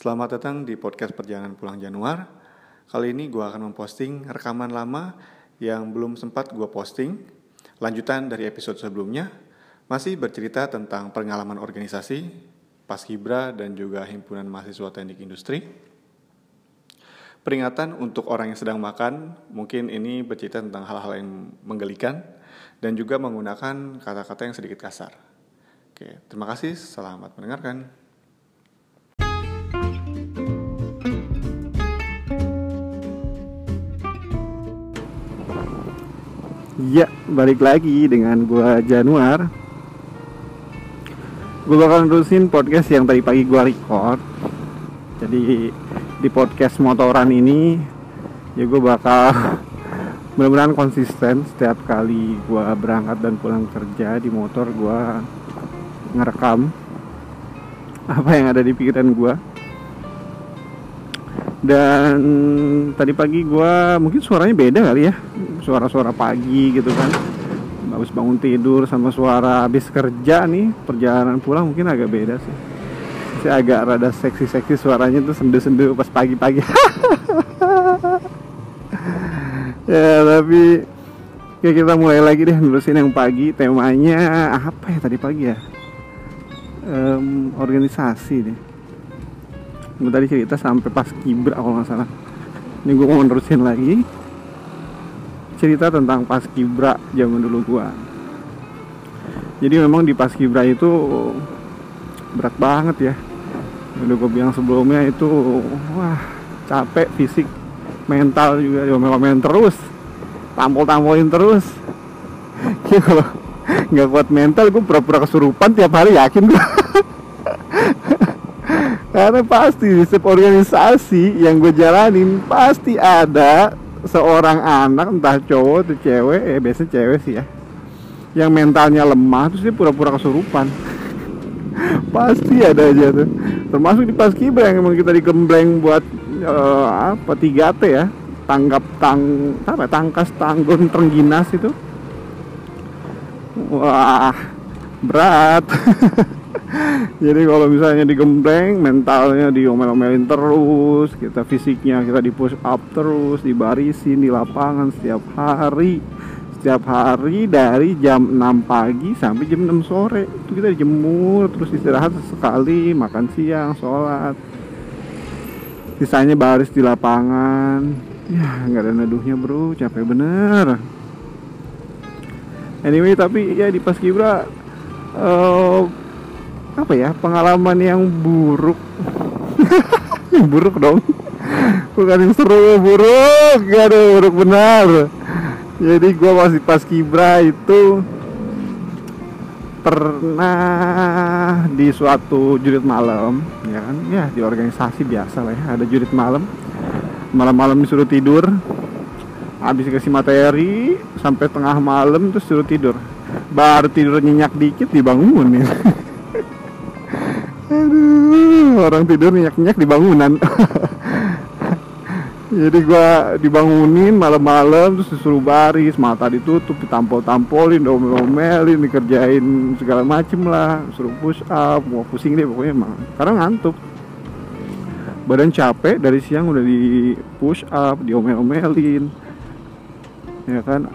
Selamat datang di podcast Perjalanan Pulang Januar. Kali ini gue akan memposting rekaman lama yang belum sempat gue posting. Lanjutan dari episode sebelumnya, masih bercerita tentang pengalaman organisasi, paskibra, dan juga himpunan mahasiswa teknik industri. Peringatan untuk orang yang sedang makan, mungkin ini bercerita tentang hal-hal yang menggelikan, dan juga menggunakan kata-kata yang sedikit kasar. Oke, terima kasih, selamat mendengarkan. Ya, balik lagi dengan gua Januar. Gue bakal nerusin podcast yang tadi pagi gua record. Jadi di podcast motoran ini ya gue bakal mudah-mudahan konsisten setiap kali gua berangkat dan pulang kerja di motor gua ngerekam apa yang ada di pikiran gua dan tadi pagi gue mungkin suaranya beda kali ya. Suara-suara pagi gitu kan. Habis bangun tidur sama suara habis kerja nih perjalanan pulang mungkin agak beda sih. Sih agak rada seksi-seksi suaranya tuh sendu-sendu pas pagi-pagi. Ya tapi ya kita mulai lagi deh nulisin yang pagi. Temanya apa ya tadi pagi ya? Um, organisasi deh gue tadi cerita sampai pas kibra kalau nggak salah. Ini gue mau nerusin lagi. Cerita tentang pas kibra zaman dulu gue jadi memang di pas kibra itu berat banget ya. Udah gue bilang sebelumnya itu wah capek fisik mental juga diomelin terus. Tampol-tampolin terus. Ya kalau nggak kuat mental gue pura-pura kesurupan tiap hari yakin gue karena pasti di setiap organisasi yang gue jalanin pasti ada seorang anak entah cowok atau cewek eh biasa cewek sih ya yang mentalnya lemah terus dia pura-pura kesurupan. Pasti ada aja tuh. Termasuk di pas kibra yang emang kita digembleng buat uh, apa 3T ya tanggap tang apa tangkas tanggon terengginas itu. Wah berat jadi kalau misalnya digembleng mentalnya diomel-omelin terus kita fisiknya kita di push up terus dibarisin di lapangan setiap hari. Setiap hari dari jam 6 pagi sampai jam 6 sore. Itu kita dijemur terus istirahat sekali makan siang sholat. Sisanya baris di lapangan. Ya nggak ada neduhnya bro. Capek bener. Anyway tapi ya di paskibra uh, apa ya? Pengalaman yang buruk. Yang buruk dong. Bukan yang seru buruk. Gak ada buruk benar. Jadi gue masih pas kibra itu pernah di suatu jurit malam ya kan? Ya di organisasi biasa lah ya. Ada jurit malam. Malam-malam disuruh tidur. Habis kasih materi sampai tengah malam terus suruh tidur. Baru tidur nyenyak dikit dibangunin orang tidur nyenyak-nyenyak di bangunan. Jadi gua dibangunin malam-malam terus disuruh baris, mata ditutup, ditampol-tampolin, domel-domelin, dikerjain segala macem lah, suruh push up, mau pusing deh pokoknya emang. Karena ngantuk. Badan capek dari siang udah di push up, diomel-omelin. Ya kan,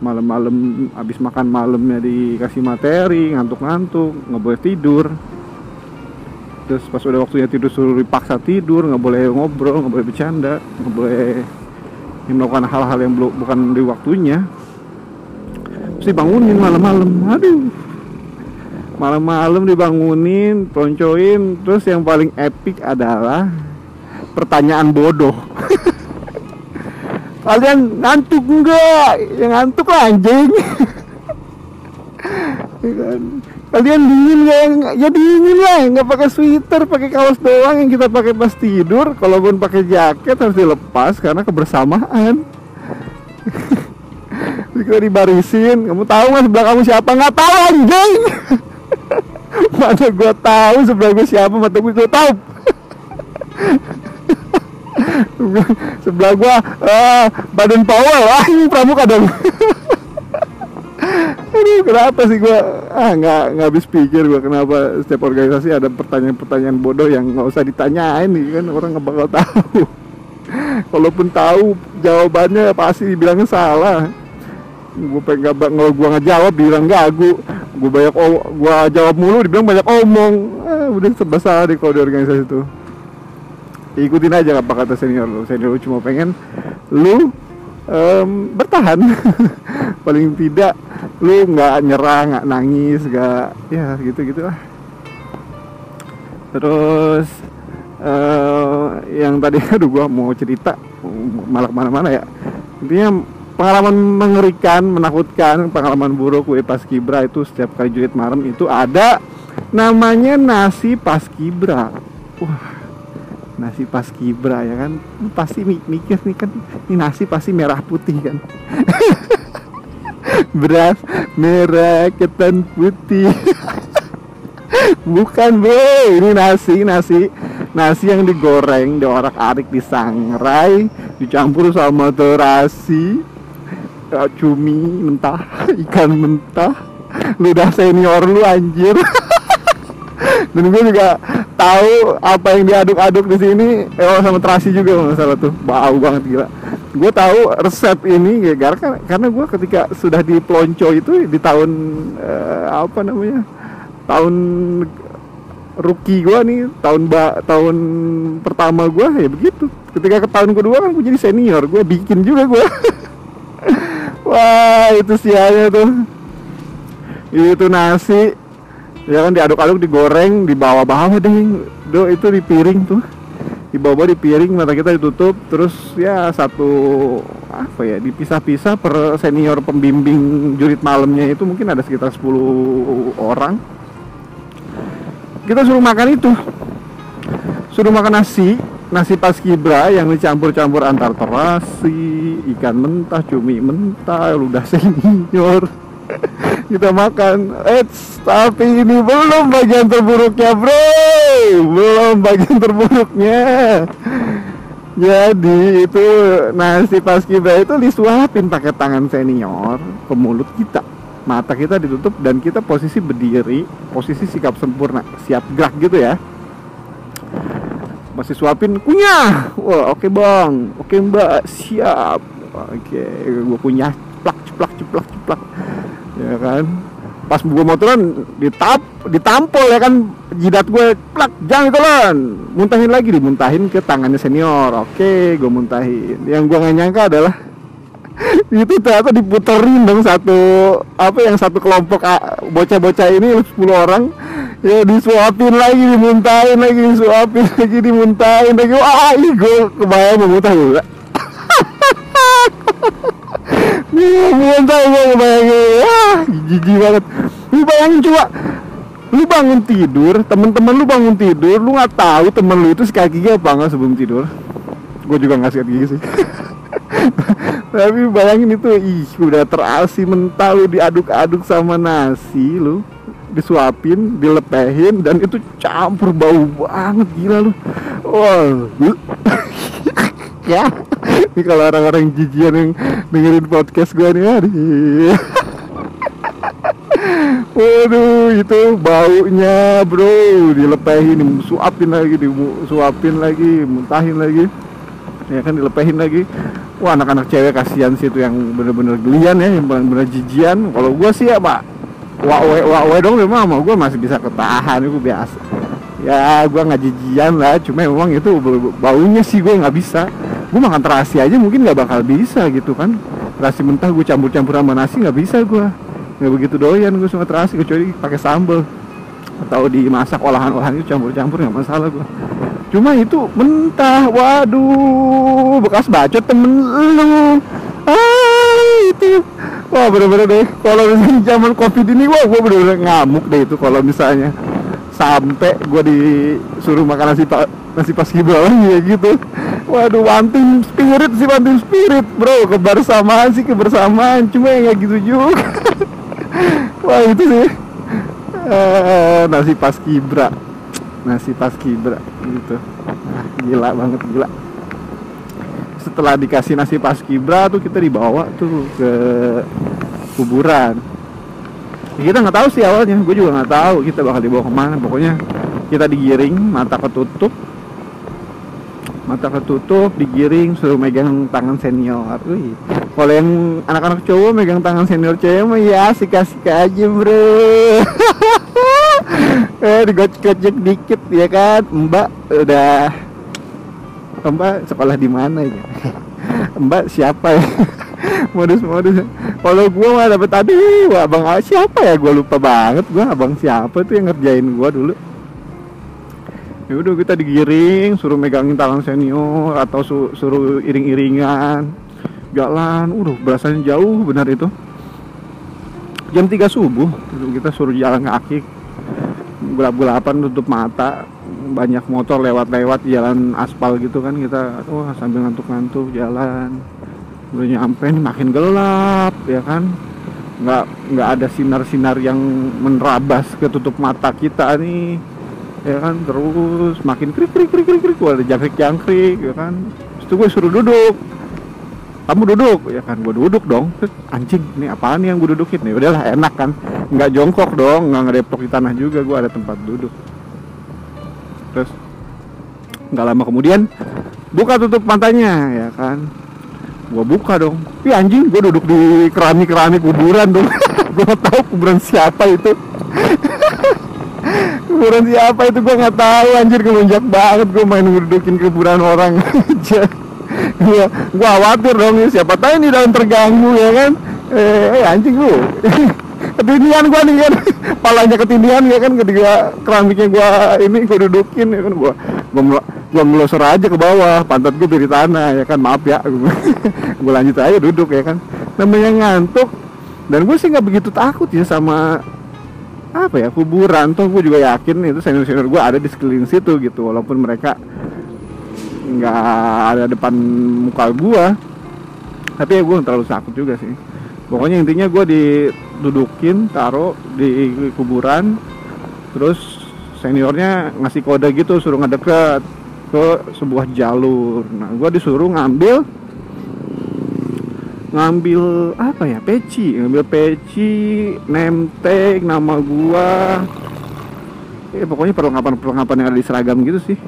malam-malam habis makan malamnya dikasih materi, ngantuk-ngantuk, nggak boleh tidur terus pas udah waktunya tidur suruh dipaksa tidur nggak boleh ngobrol nggak boleh bercanda nggak boleh melakukan hal-hal yang belum bukan di waktunya. Terus dibangunin malam-malam aduh. Malam-malam dibangunin peloncoin terus yang paling epic adalah pertanyaan bodoh. Kalian ngantuk enggak yang ngantuk lah anjing. Ya kan? Kalian dingin nggak ya dingin lah nggak pakai sweater pakai kaos doang yang kita pakai pas tidur. Kalaupun pakai jaket harus dilepas karena kebersamaan. Kita dibarisin. Kamu tahu nggak sebelah kamu siapa? Nggak tahu anjing. Mana gue tahu sebelah gue siapa mata gue gue tahu. Sebelah gue uh, badan power ah ini pramuka dong Aduh, kenapa sih gua ah nggak nggak habis pikir gua kenapa setiap organisasi ada pertanyaan-pertanyaan bodoh yang nggak usah ditanyain nih kan orang nggak bakal tahu. Kalaupun tahu jawabannya pasti dibilangnya salah. Gue pengen kalau gua nggak jawab bilang gagu. Gue banyak oh, gua jawab mulu dibilang banyak omong. Ah, udah serba salah kalau di organisasi itu. Ikutin aja apa kata senior lu. Senior lu cuma pengen lu em, bertahan. Paling tidak lu nggak nyerah nggak nangis nggak ya gitu gitulah terus eh, yang tadi aduh gua mau cerita malah ke mana-mana ya. Intinya pengalaman mengerikan menakutkan pengalaman buruk gue pas kibra itu setiap kali julid malam itu ada namanya nasi pas kibra. Wah nasi pas kibra ya kan? Lu pasti mi- mikir nih kan ini nasi pasti merah putih kan? Beras merah ketan putih. Bukan bro ini nasi nasi nasi yang digoreng diorak arik disangrai dicampur sama terasi eh, cumi mentah ikan mentah. Ludah senior lu anjir. Dan gue juga tahu apa yang diaduk-aduk di sini eh, oh, sama terasi juga kalau nggak salah tuh. Bau banget gila. Gue tahu resep ini ya karena karena gue ketika sudah di Plonco itu di tahun eh, apa namanya tahun rookie gue nih tahun ba, tahun pertama gue ya begitu. Ketika ke tahun kedua kan gue jadi senior gue bikin juga gue wah itu sianya tuh. Itu nasi ya kan diaduk-aduk digoreng di bawah-bawah deh. Do itu di piring tuh. Di bawah di piring mata kita ditutup terus ya satu apa ya dipisah-pisah per senior pembimbing jurit malamnya itu mungkin ada sekitar 10 orang. Kita suruh makan itu. Suruh makan nasi nasi pas kibra yang dicampur-campur antar terasi ikan mentah cumi mentah ludah senior kita makan. Eits, tapi ini belum bagian terburuknya bro. Belum bagian terburuknya. Jadi itu nasi pas kibra itu disuapin pakai tangan senior ke mulut kita. Mata kita ditutup dan kita posisi berdiri posisi sikap sempurna siap gerak gitu ya. Masih suapin kunyah! Wah oke bang. Oke mbak. Siap. Oke gue kunyah. Ceplak ceplak ceplak ceplak ya kan? Pas gue mau turun ditap ditampol ya kan jidat gue plak jangan ditelan muntahin lagi dimuntahin ke tangannya senior. Oke gue muntahin. Yang gue nggak nyangka adalah itu ternyata diputerin dong satu apa yang satu kelompok ah, bocah-bocah ini 10 orang. Ya disuapin lagi dimuntahin lagi disuapin lagi dimuntahin lagi. Wah ini gue kebayang mau muntah muntah gue kebayangin wah jijik banget. Lu bayangin coba. Lu bangun tidur temen-temen lu bangun tidur lu nggak tahu temen lu itu gigi apa nggak sebelum tidur. Gue juga nggak sikat gigi sih. Tapi bayangin itu ih udah terasi mentah lu diaduk-aduk sama nasi lu disuapin dilepehin dan itu campur bau banget gila lu. Wah. Ya ini kalau orang-orang jijian yang dengerin podcast gue nih aduh. Waduh itu baunya bro. Dilepehin disuapin lagi disuapin lagi muntahin lagi. Ya kan dilepehin lagi. Wah anak-anak cewek kasihan sih itu yang bener-bener gelian ya yang bener-bener jijian. Kalau gua sih ya pak wawe wawe dong memang sama gua masih bisa ketahan itu biasa. Ya gua nggak jijian lah cuma memang itu baunya sih gua nggak bisa gua makan terasi aja mungkin nggak bakal bisa gitu kan. Terasi mentah gua campur-campur sama nasi nggak bisa gua. Nggak begitu doyan gue sama terasi kecuali pakai sambal. Atau dimasak olahan-olahan itu campur-campur nggak masalah gua. Cuma itu mentah waduh bekas bacot temen lu. Ah itu. Wah bener-bener deh kalau misalnya zaman covid ini wah gue bener-bener ngamuk deh itu kalau misalnya sampai gue disuruh makan nasi pak nasi pas lagi ya gitu. Waduh wanting spirit sih wanting spirit bro. Kebersamaan sih kebersamaan. Cuma ya gitu juga. Wah itu sih. Eh, nasi pas kibra nasi pas kibra gitu. Nah, gila banget gila. Setelah dikasih nasi pas kibra tuh kita dibawa tuh ke kuburan kita nggak tahu sih awalnya. Gue juga nggak tahu kita bakal dibawa ke mana. Pokoknya kita digiring mata ketutup. Mata ketutup digiring suruh megang tangan senior. Wih. kalau yang anak-anak cowok megang tangan senior cewek mah ya asik-asik aja bro. Eh digocek-gocek dikit ya kan? Mbak udah mbak sekolah di mana ya? Mbak siapa ya modus-modus kalau gue mah dapet tadi wah abang siapa ya? Gue lupa banget gue abang siapa tuh yang ngerjain gue dulu? Ya udah kita digiring suruh megangin tangan senior atau su suruh iring-iringan. Jalan udah berasanya jauh benar itu. Jam 3 subuh kita suruh jalan kaki. Gelap-gelapan tutup mata banyak motor lewat-lewat jalan aspal gitu kan kita. Wah sambil ngantuk-ngantuk jalan udah nyampe nih makin gelap ya kan? Nggak nggak ada sinar-sinar yang menerabas ke tutup mata kita nih ya kan? Terus makin krik krik krik krik krik ada jangkrik jangkrik ya kan? Terus itu gue suruh duduk. Kamu duduk ya kan? Gue duduk dong. Anjing ini apaan nih yang gue dudukin? Nih ya udahlah enak kan? Nggak jongkok dong nggak ngedeplok di tanah juga gue ada tempat duduk. Terus nggak lama kemudian buka tutup pantainya ya kan gue buka dong. Tapi anjing gue duduk di keramik keramik kuburan dong. Gue tahu kuburan siapa itu. Kuburan siapa itu gue nggak tahu anjir. Kemenjak banget gue main ngedudukin kuburan orang aja. Gue gue khawatir dong ya. Siapa tahu ini dalam terganggu ya kan? Eh, eh anjing lu ketindihan gue nih kan. Palanya ketindihan ya kan. Ketika keramiknya gue ini gue dudukin ya kan. Gue gue gue melosor aja ke bawah. Pantat gue dari tanah ya kan. Maaf ya. Gue lanjut aja duduk ya kan. Namanya ngantuk. Dan gue sih nggak begitu takut ya sama apa ya kuburan. Tuh gue juga yakin itu senior senior gue ada di sekeliling situ gitu. Walaupun mereka nggak ada depan muka gue tapi ya gue terlalu takut juga sih pokoknya intinya gue didudukin taruh di kuburan terus seniornya ngasih kode gitu suruh ngedeket ke sebuah jalur. Nah gue disuruh ngambil ngambil apa ya peci ngambil peci tag nama gua. Eh pokoknya perlengkapan perlengkapan yang ada di seragam gitu sih.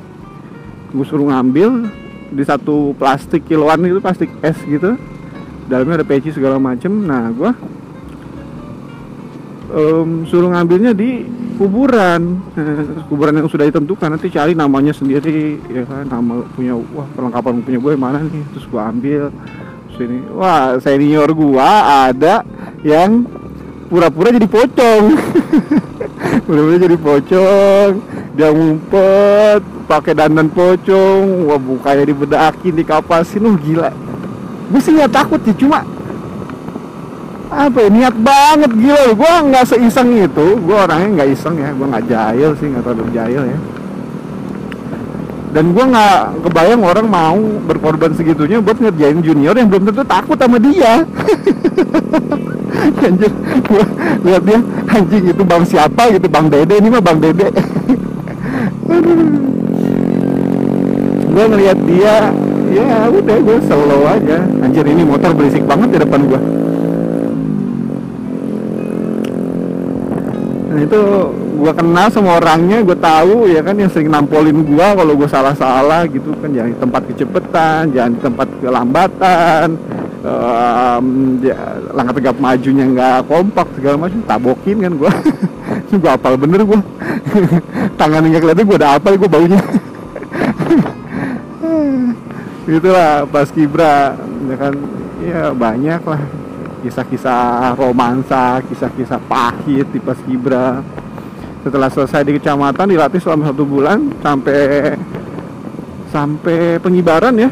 Gue suruh ngambil di satu plastik kiloan itu plastik es gitu dalamnya ada peci segala macem. Nah gua um, suruh ngambilnya di kuburan. Kuburan yang sudah ditentukan nanti cari namanya sendiri ya kan nama punya wah perlengkapan punya gue mana nih? Terus gua ambil sini wah senior gua ada yang pura-pura jadi pocong. Pura-pura jadi pocong. Dia ngumpet pakai dandan pocong. Wah bukanya dibedakin dikapasin. Oh gila gue sih nggak takut sih cuma apa ya niat banget gila gue nggak seiseng itu. Gue orangnya nggak iseng ya. Gue nggak jahil sih nggak terlalu jahil ya. Dan gue nggak kebayang orang mau berkorban segitunya buat ngerjain junior yang belum tentu takut sama dia. Anjir gue lihat dia anjing itu bang siapa? Gitu bang dede ini mah bang dede. Gue ngeliat dia ya udah gue slow aja. Anjir ini motor berisik banget di depan gue nah itu gue kenal sama orangnya gue tahu ya kan yang sering nampolin gue kalau gue salah-salah gitu kan. Jangan di tempat kecepatan jangan di tempat kelambatan um, ya, langkah tegap majunya nggak kompak segala macam. Tabokin kan gue gue apal bener gue tangan nggak kelihatan gue udah apal gue baunya itulah pas kibra ya kan? Ya banyak lah. Kisah-kisah romansa kisah-kisah pahit di pas kibra. Setelah selesai di kecamatan dilatih selama satu bulan sampai sampai pengibaran ya.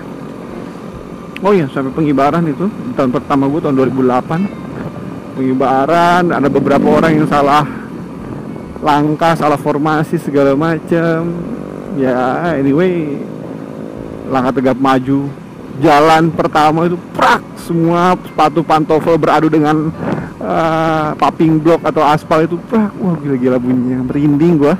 Oh iya sampai pengibaran itu. Tahun pertama gue tahun 2008 pengibaran ada beberapa orang yang salah langkah salah formasi segala macam. Ya anyway langkah tegap maju. Jalan pertama itu prak. Semua sepatu pantofel beradu dengan uh, paping blok atau aspal itu prak. Wah gila-gila bunyinya. Merinding gua.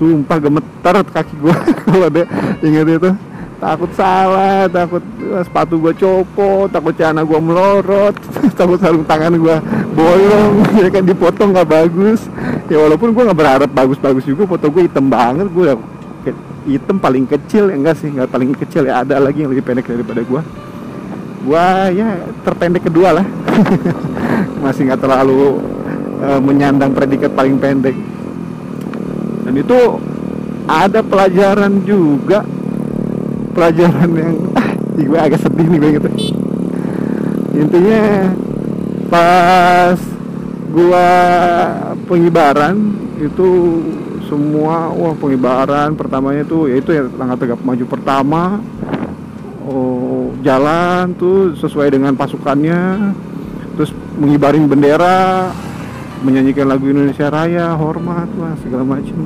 Sumpah gemeter kaki gua. Kalau ada ingat itu. Takut salah takut uh, sepatu gue copot takut celana gue melorot takut sarung tangan gue bolong. Ya kan dipotong nggak bagus. Ya walaupun gue nggak berharap bagus-bagus juga foto gue hitam banget ke- hitam paling kecil ya enggak sih? Nggak paling kecil ya ada lagi yang lebih pendek daripada gue gue ya terpendek kedua lah. Masih nggak terlalu uh, menyandang predikat paling pendek. Dan itu ada pelajaran juga. Pelajaran yang ah, gue agak sedih nih gue gitu intinya pas gua pengibaran itu semua. Wah pengibaran pertamanya tuh yaitu ya tanggal tegap maju pertama. Oh, jalan tuh sesuai dengan pasukannya. Terus mengibarin bendera menyanyikan lagu Indonesia Raya hormat wah segala macam.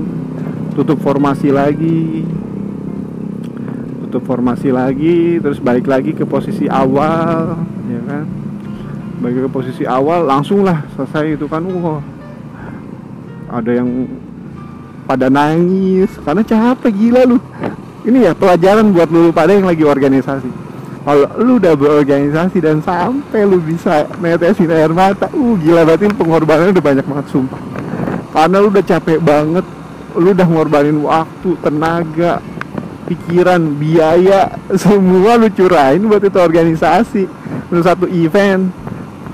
Tutup formasi lagi. Tutup formasi lagi terus balik lagi ke posisi awal ya kan? Balik ke posisi awal langsung lah selesai itu kan. Wah ada yang pada nangis. Karena capek gila lu. Ini ya pelajaran buat lu pada yang lagi organisasi. Kalau lu udah berorganisasi dan sampai lu bisa netesin air mata uh gila berarti lu pengorbanannya udah banyak banget sumpah. Karena lu udah capek banget lu udah ngorbanin waktu tenaga pikiran biaya semua lu curahin buat itu organisasi. Lu satu event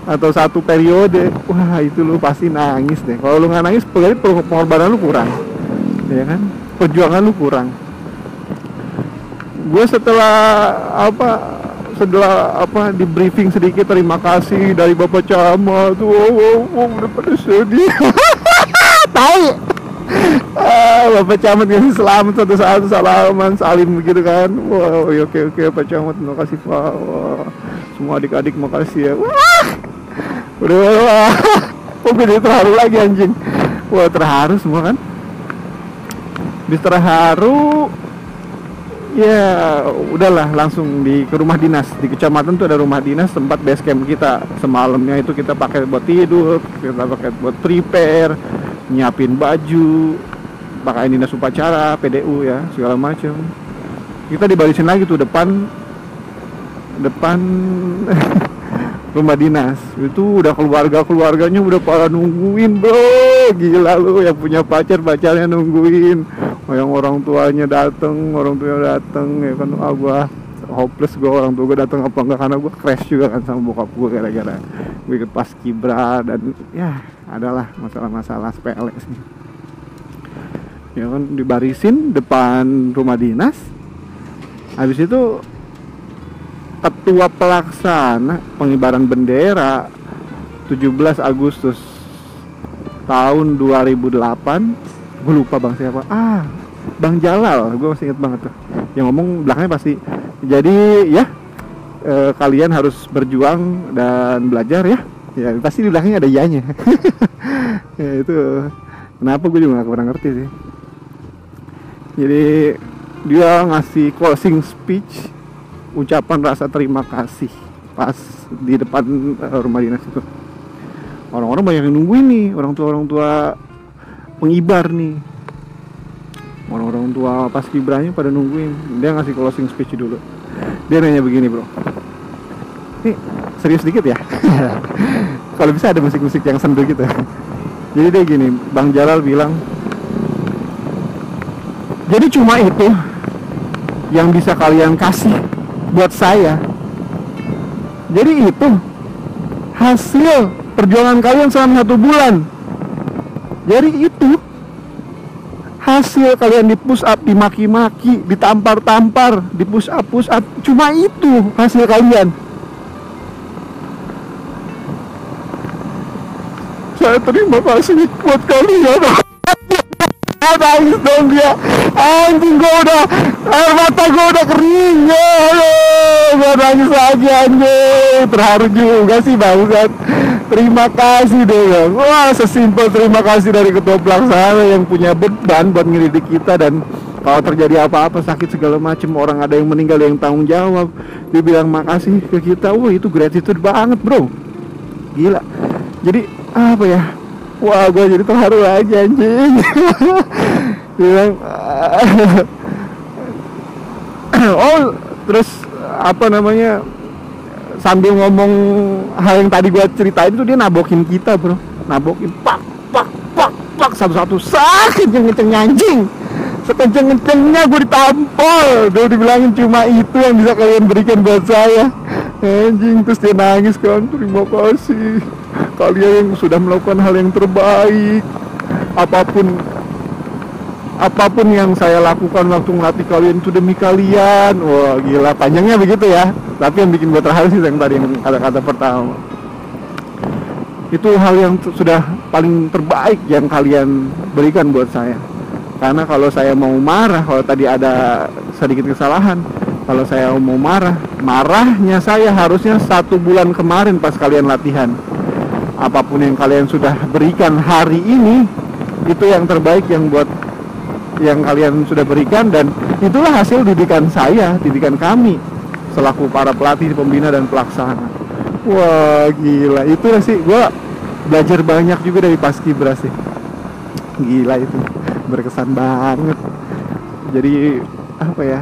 atau satu periode wah itu lu pasti nangis deh. Kalau lu nggak nangis pengorbanan lu kurang ya kan? Perjuangan lu kurang. Gue setelah apa setelah apa di briefing sedikit terima kasih dari bapak camat tuh wow, wow, wow, udah pada sedih. Tahu? Ah, bapak camat ngasih selamat satu satu salaman salim begitu kan. Wow ya, oke oke pak camat terima kasih pak. Wah, semua adik-adik makasih ya. Wah udah wah jadi terharu lagi anjing? Wah terharu semua kan Habis terharu ya udahlah langsung di ke rumah dinas. Di kecamatan tuh ada rumah dinas tempat base camp kita. Semalamnya itu kita pakai buat tidur kita pakai buat prepare nyiapin baju pakai dinas upacara PDU ya segala macam. Kita dibarisin lagi tuh depan depan rumah dinas. Itu udah keluarga keluarganya udah pada nungguin bro. Gila lu yang punya pacar pacarnya nungguin yang orang tuanya dateng orang tuanya dateng ya kan. Ah gua hopeless gua orang tua gua datang apa enggak karena gua crash juga kan sama bokap gua gara-gara gue ikut pas kibra dan ya adalah masalah-masalah sepele sih. Ya kan dibarisin depan rumah dinas. Habis itu ketua pelaksana pengibaran bendera 17 Agustus tahun 2008 gue lupa bang siapa. Ah bang Jalal gue masih inget banget tuh. Yang ngomong belakangnya pasti jadi ya eh, kalian harus berjuang dan belajar ya. Ya pasti di belakangnya ada ianya. Ya, itu kenapa gue juga gak pernah ngerti sih. Jadi dia ngasih closing speech ucapan rasa terima kasih pas di depan eh, rumah dinas itu. Orang-orang banyak yang nungguin nih orang tua orang tua pengibar nih orang-orang tua pas kibranya pada nungguin. Dia ngasih closing speech dulu. Dia nanya begini bro. Ini serius dikit ya? Kalau bisa ada musik-musik yang sendu gitu. Jadi dia gini bang Jalal bilang jadi cuma itu yang bisa kalian kasih buat saya. Jadi itu hasil perjuangan kalian selama satu bulan. Jadi itu hasil kalian di push up dimaki-maki ditampar-tampar di push up push up. Cuma itu hasil kalian. Saya terima kasih buat kalian. Nangis dong dia. Anjing gua udah air mata gua udah kering. Ya gua nangis lagi anjing. Terharu juga sih bangsat terima kasih deh ya wah sesimpel terima kasih dari ketua pelaksana yang punya beban buat ngelidik kita. Dan kalau terjadi apa-apa sakit segala macam orang ada yang meninggal yang tanggung jawab dia bilang makasih ke kita. Wah itu gratitude banget bro. Gila. Jadi apa ya? Wah, gue jadi terharu aja anjing. Bilang oh terus apa namanya sambil ngomong hal yang tadi gua ceritain itu dia nabokin kita bro. Nabokin pak pak pak pak satu-satu. Sakit yang kenceng anjing. Sekenceng-kencengnya gue ditampol. Dia dibilangin cuma itu yang bisa kalian berikan buat saya. Anjing terus dia nangis kan. Terima kasih. Kalian yang sudah melakukan hal yang terbaik. Apa pun apa pun yang saya lakukan waktu melatih kalian itu demi kalian. Wah gila. Panjangnya begitu ya tapi yang bikin gue terharu sih yang tadi yang kata-kata pertama. Itu hal yang sudah paling terbaik yang kalian berikan buat saya. Karena kalau saya mau marah kalau tadi ada sedikit kesalahan kalau saya mau marah marahnya saya harusnya satu bulan kemarin pas kalian latihan. Apa pun yang kalian sudah berikan hari ini itu yang terbaik yang buat yang kalian sudah berikan dan itulah hasil didikan saya, didikan kami selaku para pelatih, pembina dan pelaksana. Wah gila, itu sih gue belajar banyak juga dari Paskibra sih. Gila itu, berkesan banget. Jadi apa ya?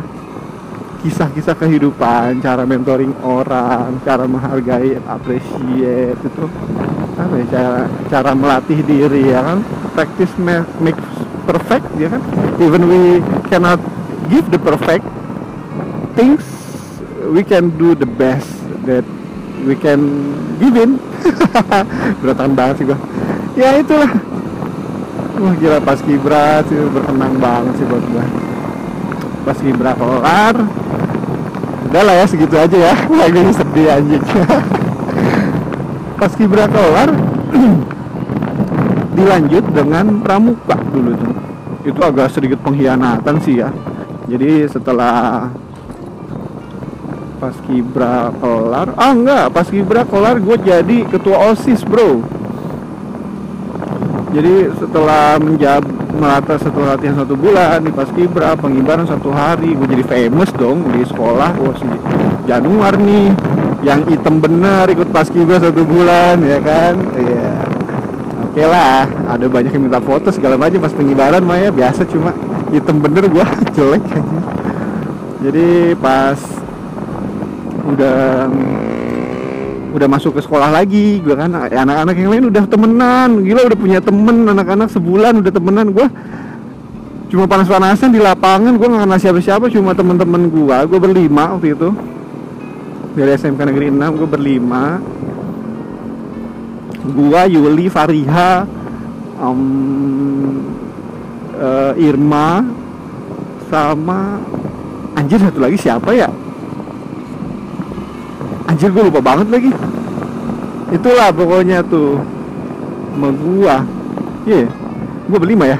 Kisah-kisah kehidupan, cara mentoring orang, cara menghargai, appreciate itu apa ya? Cara cara melatih diri ya kan? Practice make perfect ya kan even we cannot give the perfect things we can do the best that we can give in. Berantakan banget sih gua. Ya itulah. Wah gila pas kibra sih berkenang banget sih buat gua. Pas kibra kelar. Udah lah ya segitu aja ya. Lagi sedih anjing. Pas kibra kelar dilanjut dengan pramuka dulu tuh. Itu agak sedikit pengkhianatan sih ya. Jadi setelah pas kibra kelar? Ah enggak. Pas kibra kelar gue jadi ketua osis bro. Jadi setelah menjab merata setelah latihan satu bulan di pas kibra pengibaran satu hari. Gue jadi famous dong di sekolah. Wah si Januar nih. Yang hitam bener ikut pas kibra satu bulan ya kan? Iya. Yeah oke lah. Ada banyak yang minta foto segala macam pas pengibaran mah ya. Biasa cuma hitam bener gua. Jelek aja. Jadi pas udah udah masuk ke sekolah lagi. Gua kan anak-anak yang lain udah temenan. Gila udah punya temen anak-anak sebulan udah temenan. Gua cuma panas-panasan di lapangan. Gua nggak kenal siapa-siapa cuma temen-temen gua. Gua berlima waktu itu. Dari SMK Negeri 6 gua berlima. Gua Yuli Fariha um, uh, Irma sama anjir satu lagi siapa ya anjir gue lupa banget lagi. Itulah pokoknya tuh. Sama gua. Iya yeah. gua berlima ya.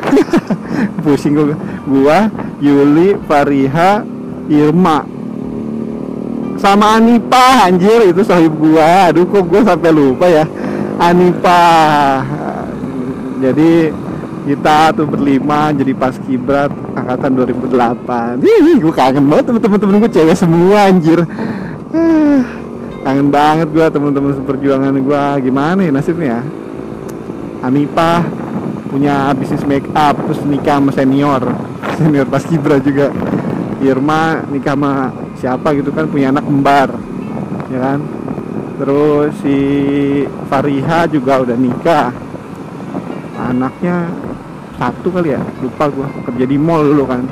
Pusing gua. Gua Yuli Fariha Irma. Sama Anipa anjir. Itu sahib gua. Aduh kok gua sampai lupa ya? Anipa. Jadi kita tuh berlima jadi pas kibrat angkatan 2008 Ih, gue kangen banget temen-temen gue cewek semua anjir kangen banget gue temen-temen seperjuangan gue gimana ya nasibnya? Anipa punya bisnis make up terus nikah sama senior. Senior pas kibra juga. Irma nikah sama siapa gitu kan punya anak kembar. Ya kan? Terus si Fariha juga udah nikah. Anaknya satu kali ya? Lupa gua. Kerja di mall dulu kan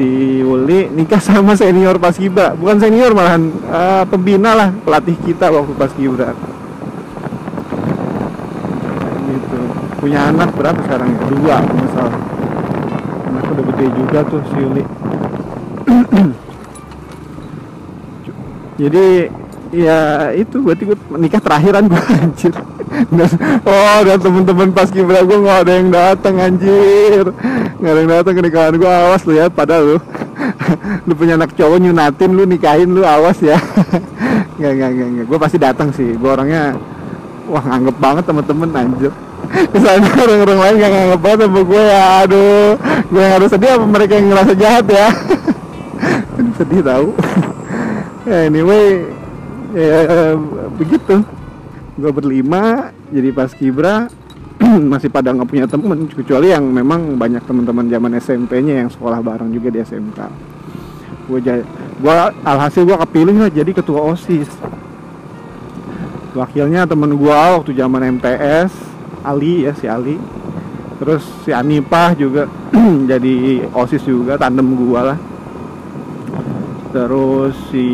si Uli nikah sama senior pas kibra. Bukan senior malahan uh, pembina lah pelatih kita waktu pas kibra. Gitu. Punya anak berapa sekarang ya? Dua misal anak udah gede juga tuh si Uli jadi ya itu berarti gue nikah terakhiran gue anjir. Oh dan temen-temen pas kibra gue nggak ada yang datang anjir. Nggak ada yang datang ke nikahan gue awas lu ya padahal lu. Lu punya anak cowok nyunatin lu nikahin lu awas ya. Nggak nggak nggak nggak. Gue pasti datang sih. Gue orangnya wah nganggep banget temen-temen anjir. Misalnya orang-orang lain gak nganggep banget sama gue ya aduh. Gue yang harus sedih apa mereka yang ngerasa jahat ya? Sedih tahu anyway ya begitu. Gue berlima jadi pas kibra masih pada nggak punya temen kecuali yang memang banyak teman-teman zaman SMP-nya yang sekolah bareng juga di SMK gue gua alhasil gue kepilih lah jadi ketua osis. Wakilnya temen gue waktu zaman MTS Ali ya si Ali. Terus si Anipah juga jadi osis juga tandem gue lah. Terus si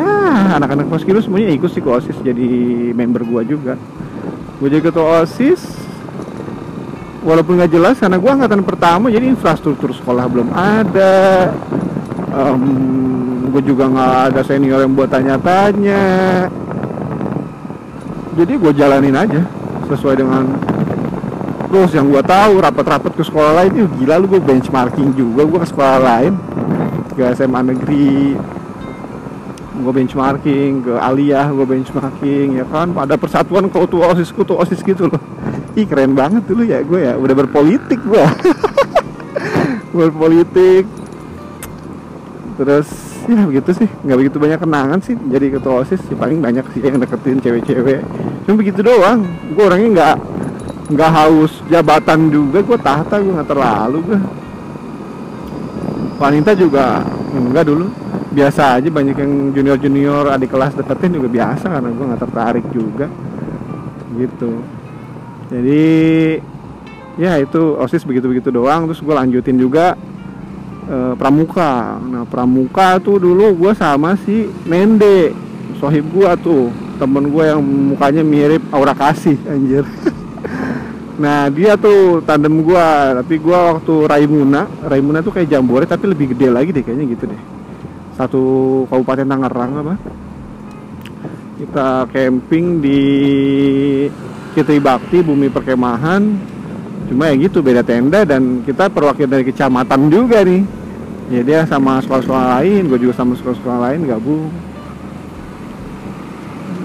ya anak-anak Moskilu semuanya ikut sih ke osis jadi member gue juga. Gue jadi ketua osis walaupun nggak jelas karena gue angkatan pertama jadi infrastruktur sekolah belum ada. Um, gue juga nggak ada senior yang buat tanya-tanya. Jadi gue jalanin aja sesuai dengan terus yang gue tahu rapat-rapat ke sekolah lain. Itu gila lu gue benchmarking juga gue ke sekolah lain. Ke SMA negeri gue benchmarking ke aliyah gue benchmarking ya kan? Ada persatuan ketua osis ketua osis gitu loh. Ih keren banget dulu ya gue ya. Udah berpolitik gue berpolitik. Terus ya begitu sih. Nggak begitu banyak kenangan sih jadi ketua osis sih. Paling banyak sih yang deketin cewek-cewek. Cuma begitu doang. Gue orangnya nggak nggak haus jabatan juga. Gue tahta gue nggak terlalu gue wanita juga enggak dulu. Biasa aja banyak yang junior junior adik kelas deketin juga biasa karena gue nggak tertarik juga. Gitu. Jadi ya itu osis begitu begitu doang. Terus gue lanjutin juga e, pramuka. Nah pramuka tuh dulu gue sama si Nende sohib gue tuh. Temen gue yang mukanya mirip Aura Kasih anjir Nah dia tuh tandem gua, tapi gua waktu Raimuna, Raimuna tuh kayak Jambore tapi lebih gede lagi deh kayaknya gitu deh. Satu kabupaten Tangerang apa? Kita camping di Kitri Bakti Bumi Perkemahan. Cuma ya gitu beda tenda dan kita perwakilan dari kecamatan juga nih. Ya dia sama sekolah-sekolah lain, gue juga sama sekolah-sekolah lain gabung.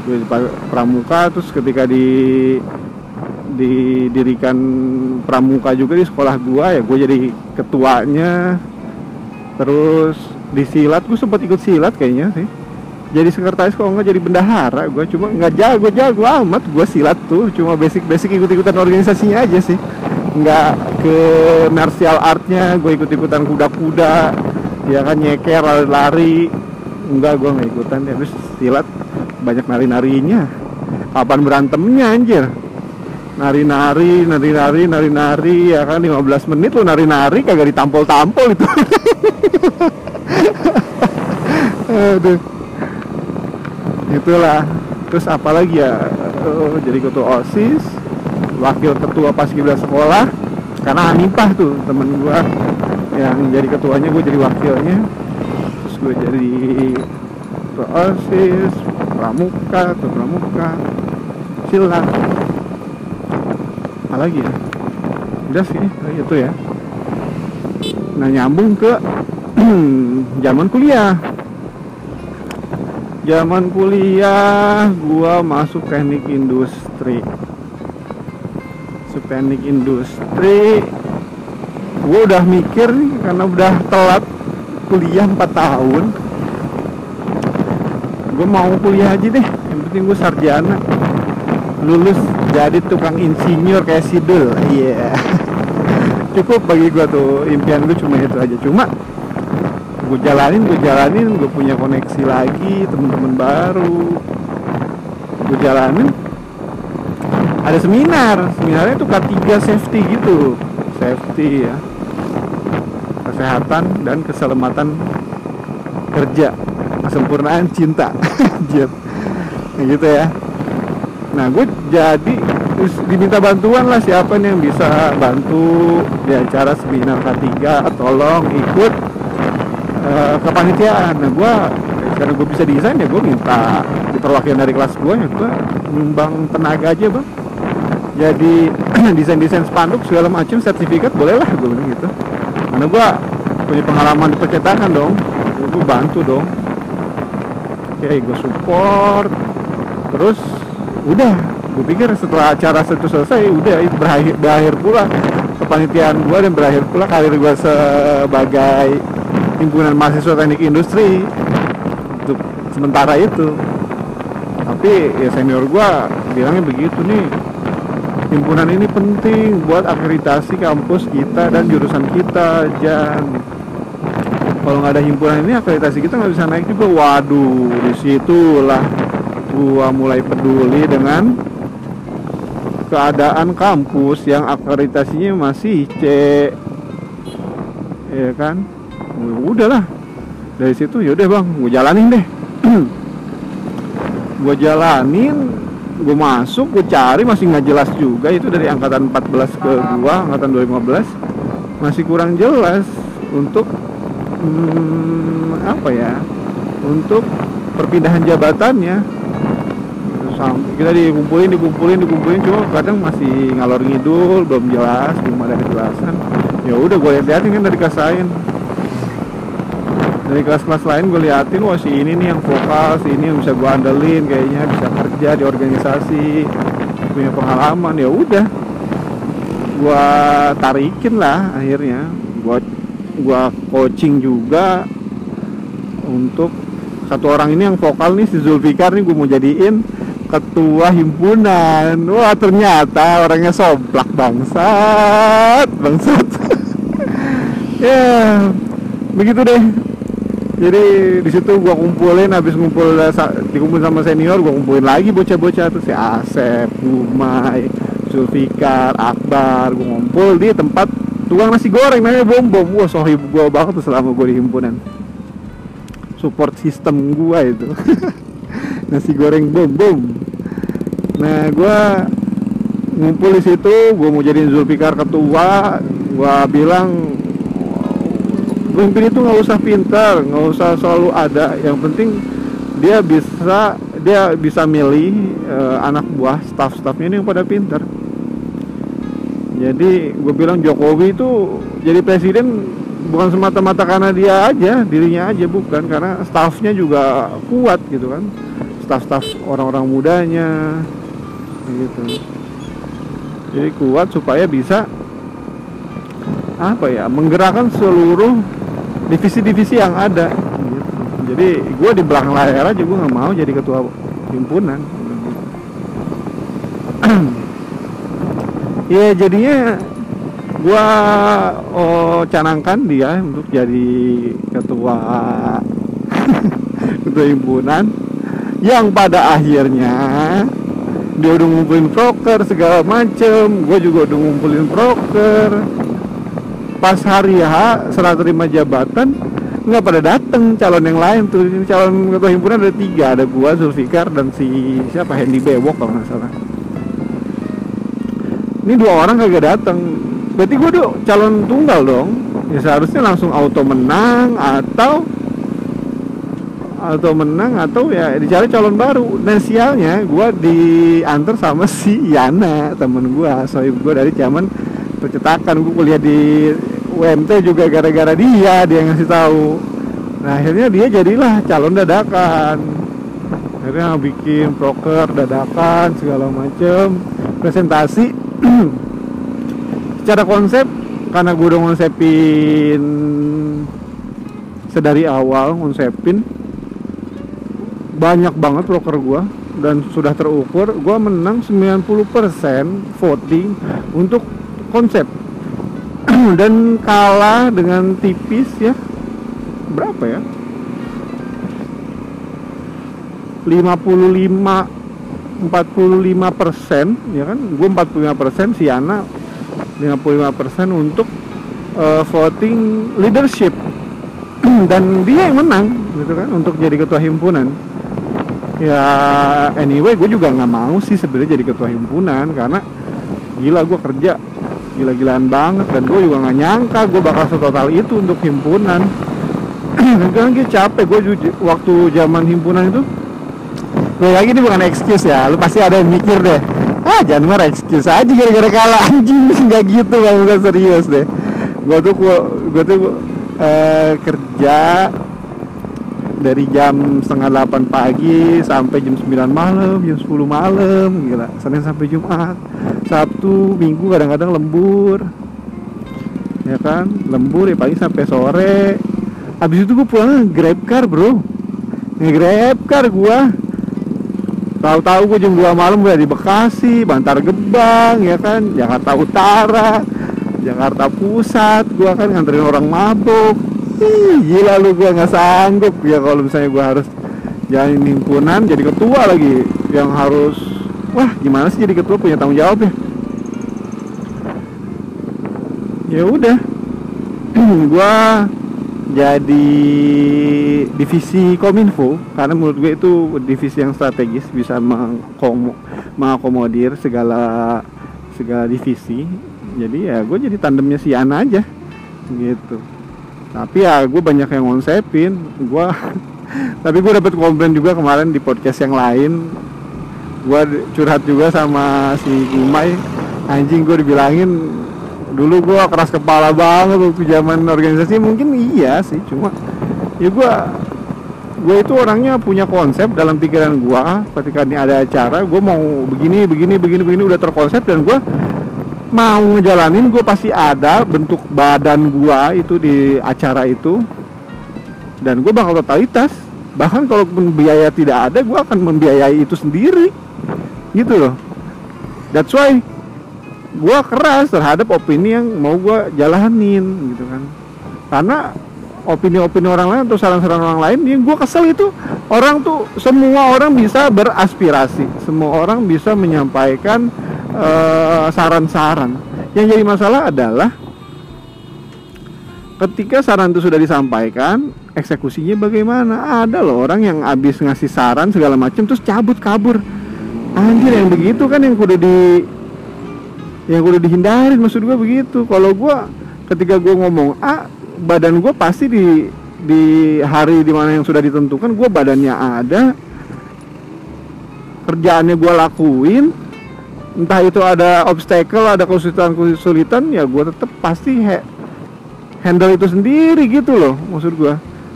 Gue pramuka terus ketika di didirikan pramuka juga di sekolah gua ya gue jadi ketuanya. Terus di silat gue sempat ikut silat kayaknya sih. Jadi sekretaris kok nggak jadi bendahara gue cuma nggak jago jago amat gue silat tuh. Cuma basic basic ikut ikutan organisasinya aja sih. Nggak ke martial artnya gue ikut ikutan kuda-kuda ya kan nyeker lari-lari. Enggak gue nggak ikutan. Ya terus silat banyak nari-narinya. Kapan berantemnya anjir nari-nari, nari-nari, nari-nari ya kan 15 menit lu nari-nari kagak ditampol-tampol itu. Aduh. Itulah. Terus apa lagi ya? Oh, jadi ketua OSIS, wakil ketua paskibra sekolah karena Hanifah tuh temen gua yang jadi ketuanya gue jadi wakilnya terus gue jadi ketua OSIS pramuka ketua pramuka silat apa lagi ya? Udah sih itu ya. Nah nyambung ke zaman kuliah. Zaman kuliah gua masuk teknik industri. Teknik industri. Gua udah mikir nih karena udah telat kuliah 4 tahun. Gue mau kuliah aja deh. Yang penting gue sarjana. Lulus jadi tukang insinyur kayak Sidul iya. Yeah. cukup bagi gue tuh impian gue cuma itu aja. Cuma gue jalanin gue jalanin gue punya koneksi lagi temen-temen baru. Gue jalanin. Ada seminar. Seminarnya tuh K3 safety gitu. Safety ya. Kesehatan dan keselamatan kerja. Kesempurnaan cinta. Gitu ya nah gue jadi diminta bantuan lah siapa nih yang bisa bantu di acara seminar K3 tolong ikut uh, kepanitiaan. Nah gue karena gue bisa desain ya gue minta di perwakilan dari kelas gue ya gue nyumbang tenaga aja bang. Jadi desain-desain spanduk segala macam sertifikat boleh lah gue bilang gitu. Karena gue punya pengalaman di percetakan dong gue bantu dong. Oke gue support. Terus udah gue pikir setelah acara itu selesai udah itu berakhir, berakhir pula. Kepanitiaan gue dan berakhir pula karir gue sebagai himpunan mahasiswa teknik industri untuk sementara itu. Tapi ya senior gue bilangnya begitu nih himpunan ini penting buat akreditasi kampus kita dan jurusan kita jangan kalau nggak ada himpunan ini akreditasi kita nggak bisa naik juga. Waduh di situlah gua mulai peduli dengan keadaan kampus yang akreditasinya masih C. Ya kan? Udahlah. Dari situ yaudah bang. Gue jalanin deh. Gue jalanin gue masuk gue cari masih nggak jelas juga. Itu dari angkatan 14 ke gua angkatan 2015 masih kurang jelas untuk hmm, apa ya untuk perpindahan jabatannya kita dikumpulin dikumpulin dikumpulin cuma kadang masih ngalor ngidul belum jelas belum ada kejelasan. Ya udah gue lihat-liatin kan dari kasain dari kelas-kelas lain gue liatin wah si ini nih yang vokal si ini yang bisa gue andelin kayaknya bisa kerja di organisasi punya pengalaman. Ya udah gue tarikin lah akhirnya. Gue gua coaching juga untuk satu orang ini yang vokal nih si Zulfikar nih gue mau jadiin ketua himpunan. Wah ternyata orangnya soblak bangsat bangsat. Ya begitu deh. Jadi di situ gua kumpulin habis ngumpul dikumpul sama senior gua kumpulin lagi bocah-bocah tuh si Asep, Gumai, Zulfikar, Akbar gua ngumpul di tempat tukang nasi goreng namanya bom bom wah sohib gua banget tuh selama gua di himpunan. Support sistem gua itu nasi goreng bom bom nah gua ngumpul di situ gua mau jadiin Zulfikar ketua. Gua bilang pemimpin itu nggak usah pintar nggak usah selalu ada. Yang penting dia bisa dia bisa milih uh, anak buah staff-staffnya ini yang pada pintar. Jadi gue bilang Jokowi itu jadi presiden bukan semata-mata karena dia aja dirinya aja bukan. Karena staffnya juga kuat gitu kan. Staff-staff orang-orang mudanya gitu. Jadi kuat supaya bisa apa ya menggerakkan seluruh divisi-divisi yang ada gitu. jadi gue di belakang layar aja gue nggak mau jadi ketua himpunan. Ya jadinya gue oh, canangkan dia untuk jadi ketua ketua himpunan yang pada akhirnya dia udah ngumpulin broker segala macem. Gue juga udah ngumpulin broker pas hari H serah terima jabatan nggak pada dateng calon yang lain tuh. Calon ketua himpunan ada tiga ada gua Zulfikar dan si siapa Hendy Bewok kalau nggak salah. Ini dua orang kagak dateng berarti gua tuh calon tunggal dong. Ya seharusnya langsung auto menang atau atau menang atau ya dicari calon baru. Dan sialnya gue diantar sama si Yana temen gue soalnya gue dari zaman percetakan. Gue kuliah di UMT juga gara-gara dia dia ngasih tahu. Nah akhirnya dia jadilah calon dadakan. Akhirnya bikin proker dadakan segala macem. Presentasi secara konsep karena gue udah ngonsepin sedari awal ngonsepin banyak banget proker gue dan sudah terukur gue menang 90% voting untuk konsep. Dan kalah dengan tipis ya berapa ya? 55 45 persen ya kan? Gue 45 persen si Ana 55 persen untuk uh, voting leadership. Dan dia yang menang gitu kan untuk jadi ketua himpunan. Ya anyway gue juga nggak mau sih sebenarnya jadi ketua himpunan karena gila gue kerja gila-gilaan banget dan gue juga nggak nyangka gue bakal setotal itu untuk himpunan. Kan gue capek gue waktu zaman himpunan itu. Gue lagi ini bukan excuse ya lu pasti ada yang mikir deh ah jangan marah excuse aja gara-gara kalah anjing nggak gitu kalau bukan serius deh gue tuh gue tuh uh, kerja dari jam setengah 8 pagi sampai jam 9 malam, jam 10 malam, gila. Senin sampai Jumat, Sabtu, Minggu kadang-kadang lembur. Ya kan, lembur ya pagi sampai sore. Habis itu gue pulang grab car, Bro. Nge-grab car gua. Tahu-tahu gue jam 2 malam gue di Bekasi, Bantar Gebang, ya kan, Jakarta Utara, Jakarta Pusat, gua kan nganterin orang mabuk. Ih, gila lu gue nggak sanggup. Ya kalau misalnya gue harus jalan himpunan jadi ketua lagi yang harus wah gimana sih jadi ketua punya tanggung jawab ya? Ya udah. Gue jadi divisi kominfo karena menurut gue itu divisi yang strategis bisa mengkomo- mengakomodir segala segala divisi. Jadi ya gue jadi tandemnya si Ana aja gitu. Tapi ya gue banyak yang ngonsepin gue tapi gue dapet komplain juga kemarin di podcast yang lain. Gue curhat juga sama si Gumai. Anjing gue dibilangin dulu gue keras kepala banget waktu zaman organisasi mungkin iya sih cuma ya gue gue itu orangnya punya konsep dalam pikiran gue ketika ini ada acara gue mau begini begini begini begini udah terkonsep dan gue mau ngejalanin gue pasti ada bentuk badan gue itu di acara itu. Dan gue bakal totalitas. Bahkan kalau biaya tidak ada gue akan membiayai itu sendiri. Gitu loh. That's why gue keras terhadap opini yang mau gue jalanin gitu kan. Karena opini-opini orang lain atau saran-saran orang lain yang gue kesel itu orang tuh semua orang bisa beraspirasi. Semua orang bisa menyampaikan eh, saran-saran. Yang jadi masalah adalah ketika saran itu sudah disampaikan eksekusinya bagaimana? Ada loh orang yang habis ngasih saran segala macam terus cabut kabur. Anjir yang begitu kan yang kudu di yang udah dihindarin maksud gue begitu. Kalau gue ketika gue ngomong A badan gue pasti di di hari di mana yang sudah ditentukan gue badannya ada kerjaannya gue lakuin entah itu ada obstacle ada kesulitan kesulitan ya gue tetap pasti he, handle itu sendiri gitu loh maksud gue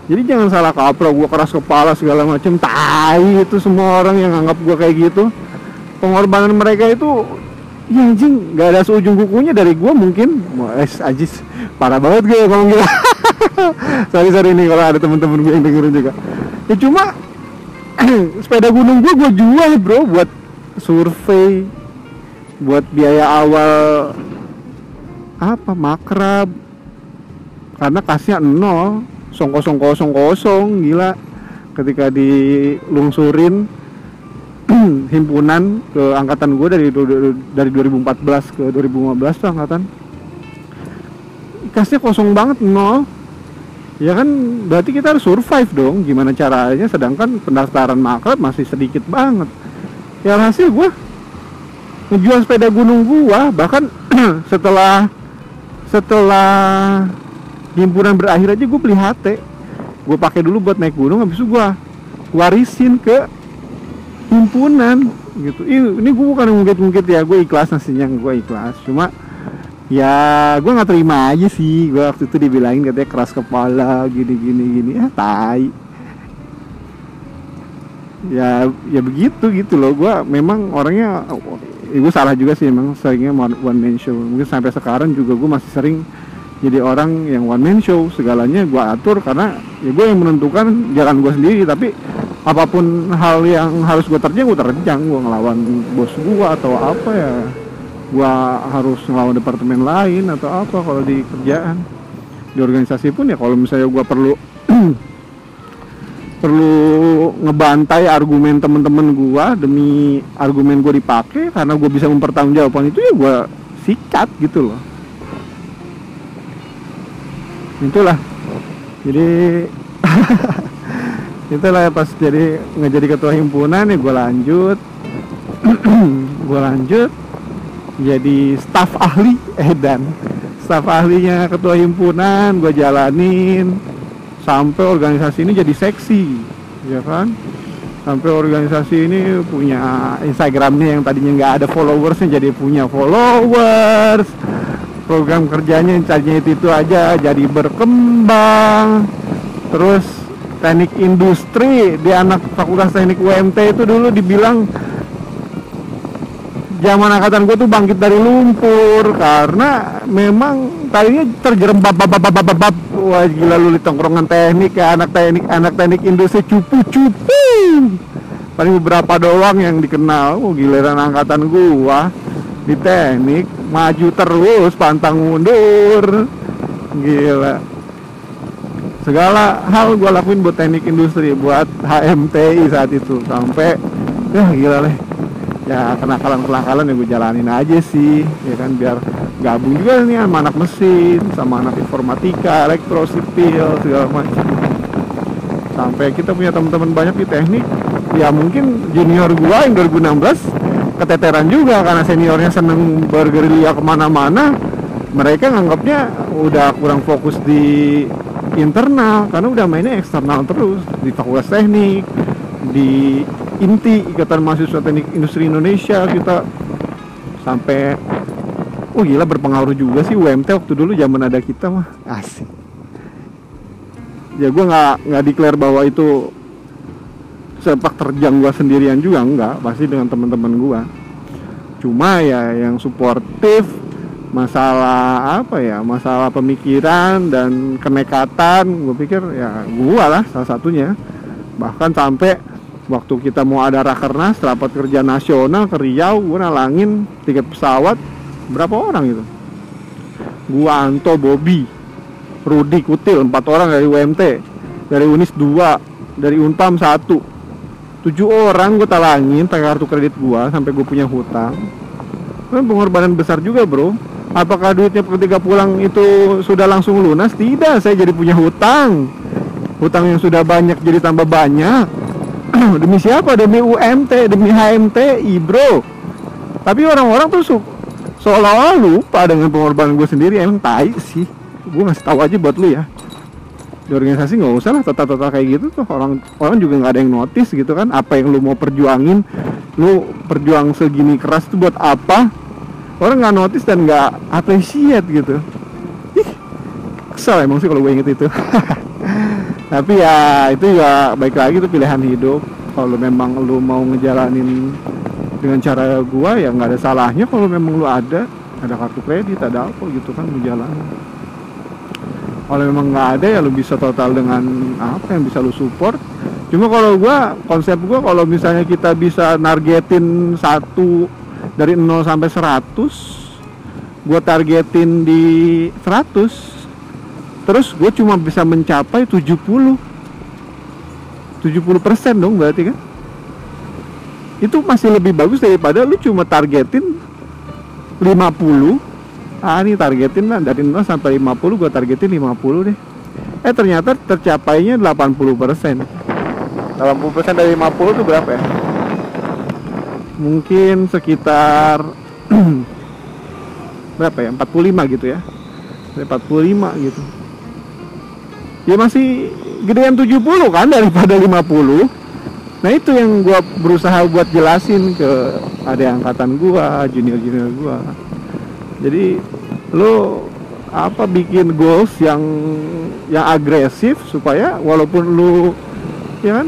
jadi jangan salah kaprah gue keras kepala segala macam tai itu semua orang yang anggap gue kayak gitu. Pengorbanan mereka itu ya anjing nggak ada seujung kukunya dari gue mungkin. Es ajis. Parah banget gue ngomong gitu sorry sorry nih kalau ada temen-temen gue yang dengerin juga. Ya cuma sepeda gunung gue gue jual bro buat survei buat biaya awal apa makrab. Karena kasnya nol song kosong kosong kosong gila. Ketika dilungsurin himpunan ke angkatan gue dari dari 2014 ke 2015 tuh angkatan. Kasnya kosong banget nol. Ya kan berarti kita harus survive dong gimana caranya sedangkan pendaftaran makrab masih sedikit banget. Ya hasil gue ngejual sepeda gunung gua bahkan setelah setelah himpunan berakhir aja gue beli HT gue pakai dulu buat naik gunung habis itu gue warisin ke himpunan gitu. Ih, ini gue bukan ngungkit-ngungkit ya gue ikhlas nasinya gue ikhlas. Cuma ya gue nggak terima aja sih. Gue waktu itu dibilangin katanya keras kepala gini gini gini. Ah tai. Ya ya begitu gitu loh. Gue memang orangnya ya gue salah juga sih emang seringnya one man show. Mungkin sampai sekarang juga gue masih sering jadi orang yang one man show. Segalanya gue atur karena ya gue yang menentukan jalan gue sendiri. Tapi apa pun hal yang harus gue terjang gue terjang. Gue ngelawan bos gue atau apa ya. Gue harus ngelawan departemen lain atau apa kalau di kerjaan. Di organisasi pun ya kalau misalnya gue perlu perlu ngebantai argumen temen-temen gua demi argumen gue dipakai karena gue bisa mempertanggungjawabkan itu ya gue sikat gitu loh. Itulah. Jadi itulah ya pas jadi nggak jadi ketua himpunan ya gue lanjut. Gue lanjut jadi staf ahli edan. Staf ahlinya ketua himpunan gue jalanin. Sampai organisasi ini jadi seksi ya kan? Sampai organisasi ini punya Instagramnya yang tadinya nggak ada followersnya jadi punya followers. Program kerjanya yang tadinya itu, itu aja jadi berkembang. Terus teknik industri di anak fakultas teknik UMT itu dulu dibilang zaman angkatan gue tuh bangkit dari lumpur karena memang tadinya terjerembab bab bab bab bab wah gila lu di tongkrongan teknik ya anak teknik anak teknik industri cupu cupu paling beberapa doang yang dikenal. Oh giliran angkatan gua di teknik maju terus pantang mundur. Gila segala hal gue lakuin buat teknik industri buat HMTI saat itu. Sampai ya gila deh ya kenakalan-kenakalan yang gue jalanin aja sih ya kan biar gabung juga nih sama anak mesin sama anak informatika elektro sipil segala macam. Sampai kita punya teman-teman banyak di teknik ya mungkin junior gua yang 2016 keteteran juga karena seniornya seneng bergerilya ke mana-mana mereka nganggapnya udah kurang fokus di internal karena udah mainnya eksternal terus. Di fakultas teknik di inti ikatan mahasiswa teknik industri Indonesia kita sampai oh gila berpengaruh juga sih UMT waktu dulu zaman ada kita mah. Asik. Ya gue nggak nggak declare bahwa itu sepak terjang gue sendirian juga enggak pasti dengan teman-teman gue cuma ya yang suportif masalah apa ya masalah pemikiran dan kenekatan gue pikir ya gue lah salah satunya. Bahkan sampai waktu kita mau ada rakernas rapat kerja nasional ke Riau gue nalangin tiket pesawat berapa orang itu? Gua Anto Bobby Rudi Kutil empat orang dari UMT dari Unis dua dari Unpam satu. Tujuh orang gue talangin kartu kredit gua sampai gue punya hutang. Kan pengorbanan besar juga bro apakah duitnya ketika pulang itu sudah langsung lunas? Tidak saya jadi punya hutang. Hutang yang sudah banyak jadi tambah banyak. Demi siapa? Demi UMT demi HMTI bro. Tapi orang-orang tuh seolah-olah lupa dengan pengorbanan gue sendiri. Emang tai sih. Gue ngasih tahu aja buat lu ya. Di organisasi nggak usah lah tata-tata kayak gitu tuh. Orang orang juga nggak ada yang notice gitu kan. Apa yang lu mau perjuangin? Lu perjuang segini keras tuh buat apa orang nggak notice dan nggak appreciate gitu. Ih kesel emang sih kalau gue inget itu. Tapi ya itu ya baik lagi tuh pilihan hidup. Kalau memang lu mau ngejalanin dengan cara gua ya nggak ada salahnya kalau memang lu ada. Ada kartu kredit ada apa gitu kan lu jalan. Kalau memang nggak ada ya lu bisa total dengan apa yang bisa lu support. Cuma kalau gua konsep gua kalau misalnya kita bisa nargetin satu dari 0 sampai 100 gua targetin di 100 terus gue cuma bisa mencapai 70 70 persen dong berarti kan? Itu masih lebih bagus daripada lu cuma targetin 50 ah ini targetin lah. Dari 0 sampai 50 gue targetin 50 deh. Eh ternyata tercapainya 80 persen. 80 persen dari 50 itu berapa ya mungkin sekitar berapa ya 45 gitu ya. 45 gitu. Ya masih gedean 70 kan daripada 50 nah itu yang gue berusaha buat jelasin ke ada angkatan gue junior junior gue jadi lo apa bikin goals yang yang agresif supaya walaupun lu ya kan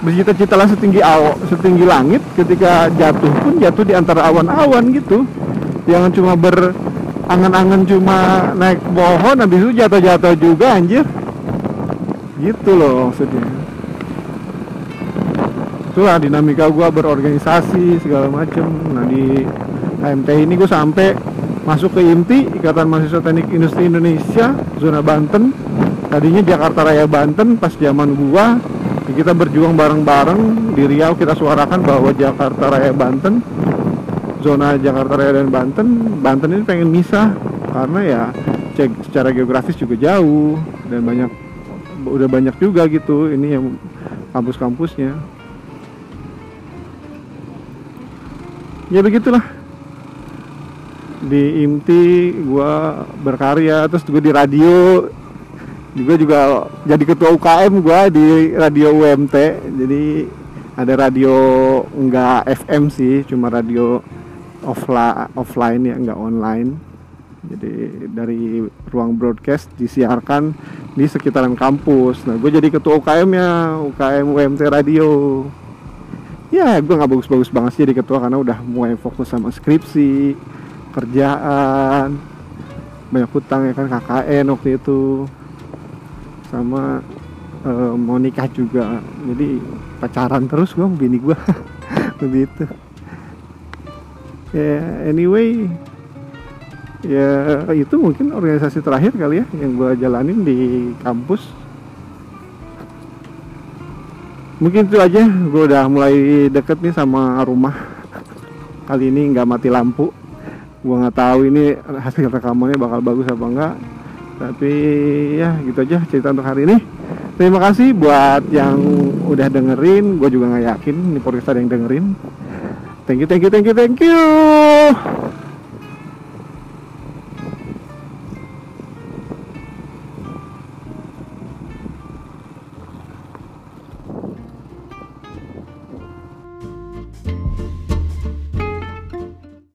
bercita-cita lah setinggi aw, setinggi langit ketika jatuh pun jatuh di antara awan-awan gitu. Jangan cuma berangan-angan cuma naik pohon habis itu jatuh-jatuh juga anjir. Gitu loh maksudnya. Itulah dinamika gua berorganisasi segala macem. Nah di HMT ini gue sampai masuk ke IMTI Ikatan Mahasiswa Teknik Industri Indonesia zona Banten. Tadinya Jakarta Raya Banten pas zaman gua kita berjuang bareng-bareng. Di Riau kita suarakan bahwa Jakarta Raya Banten zona Jakarta Raya dan Banten Banten ini pengen misah karena ya cek secara geografis juga jauh dan banyak udah banyak juga gitu ini yang kampus-kampusnya. Ya begitulah. Di IMTI gue berkarya terus gue di radio juga juga jadi ketua UKM gue di radio UMT jadi ada radio enggak FM sih cuma radio offline offline ya enggak online. Jadi dari ruang broadcast disiarkan di sekitaran kampus. Nah gue jadi ketua UKM ya UKM UMT radio. Ya gue nggak bagus-bagus banget sih jadi ketua karena udah mulai fokus sama skripsi kerjaan banyak hutang ya kan KKN waktu itu sama e, mau nikah juga. Jadi pacaran terus gue bini gue begitu. Ya anyway ya itu mungkin organisasi terakhir kali ya yang gue jalanin di kampus. Mungkin itu aja. Gue udah mulai deket nih sama rumah. Kali ini nggak mati lampu. Gue nggak tahu ini hasil rekamannya bakal bagus apa enggak tapi ya gitu aja cerita untuk hari ini. Terima kasih buat yang udah dengerin. Gue juga nggak yakin ini podcast ada yang dengerin. Thank you thank you thank you thank you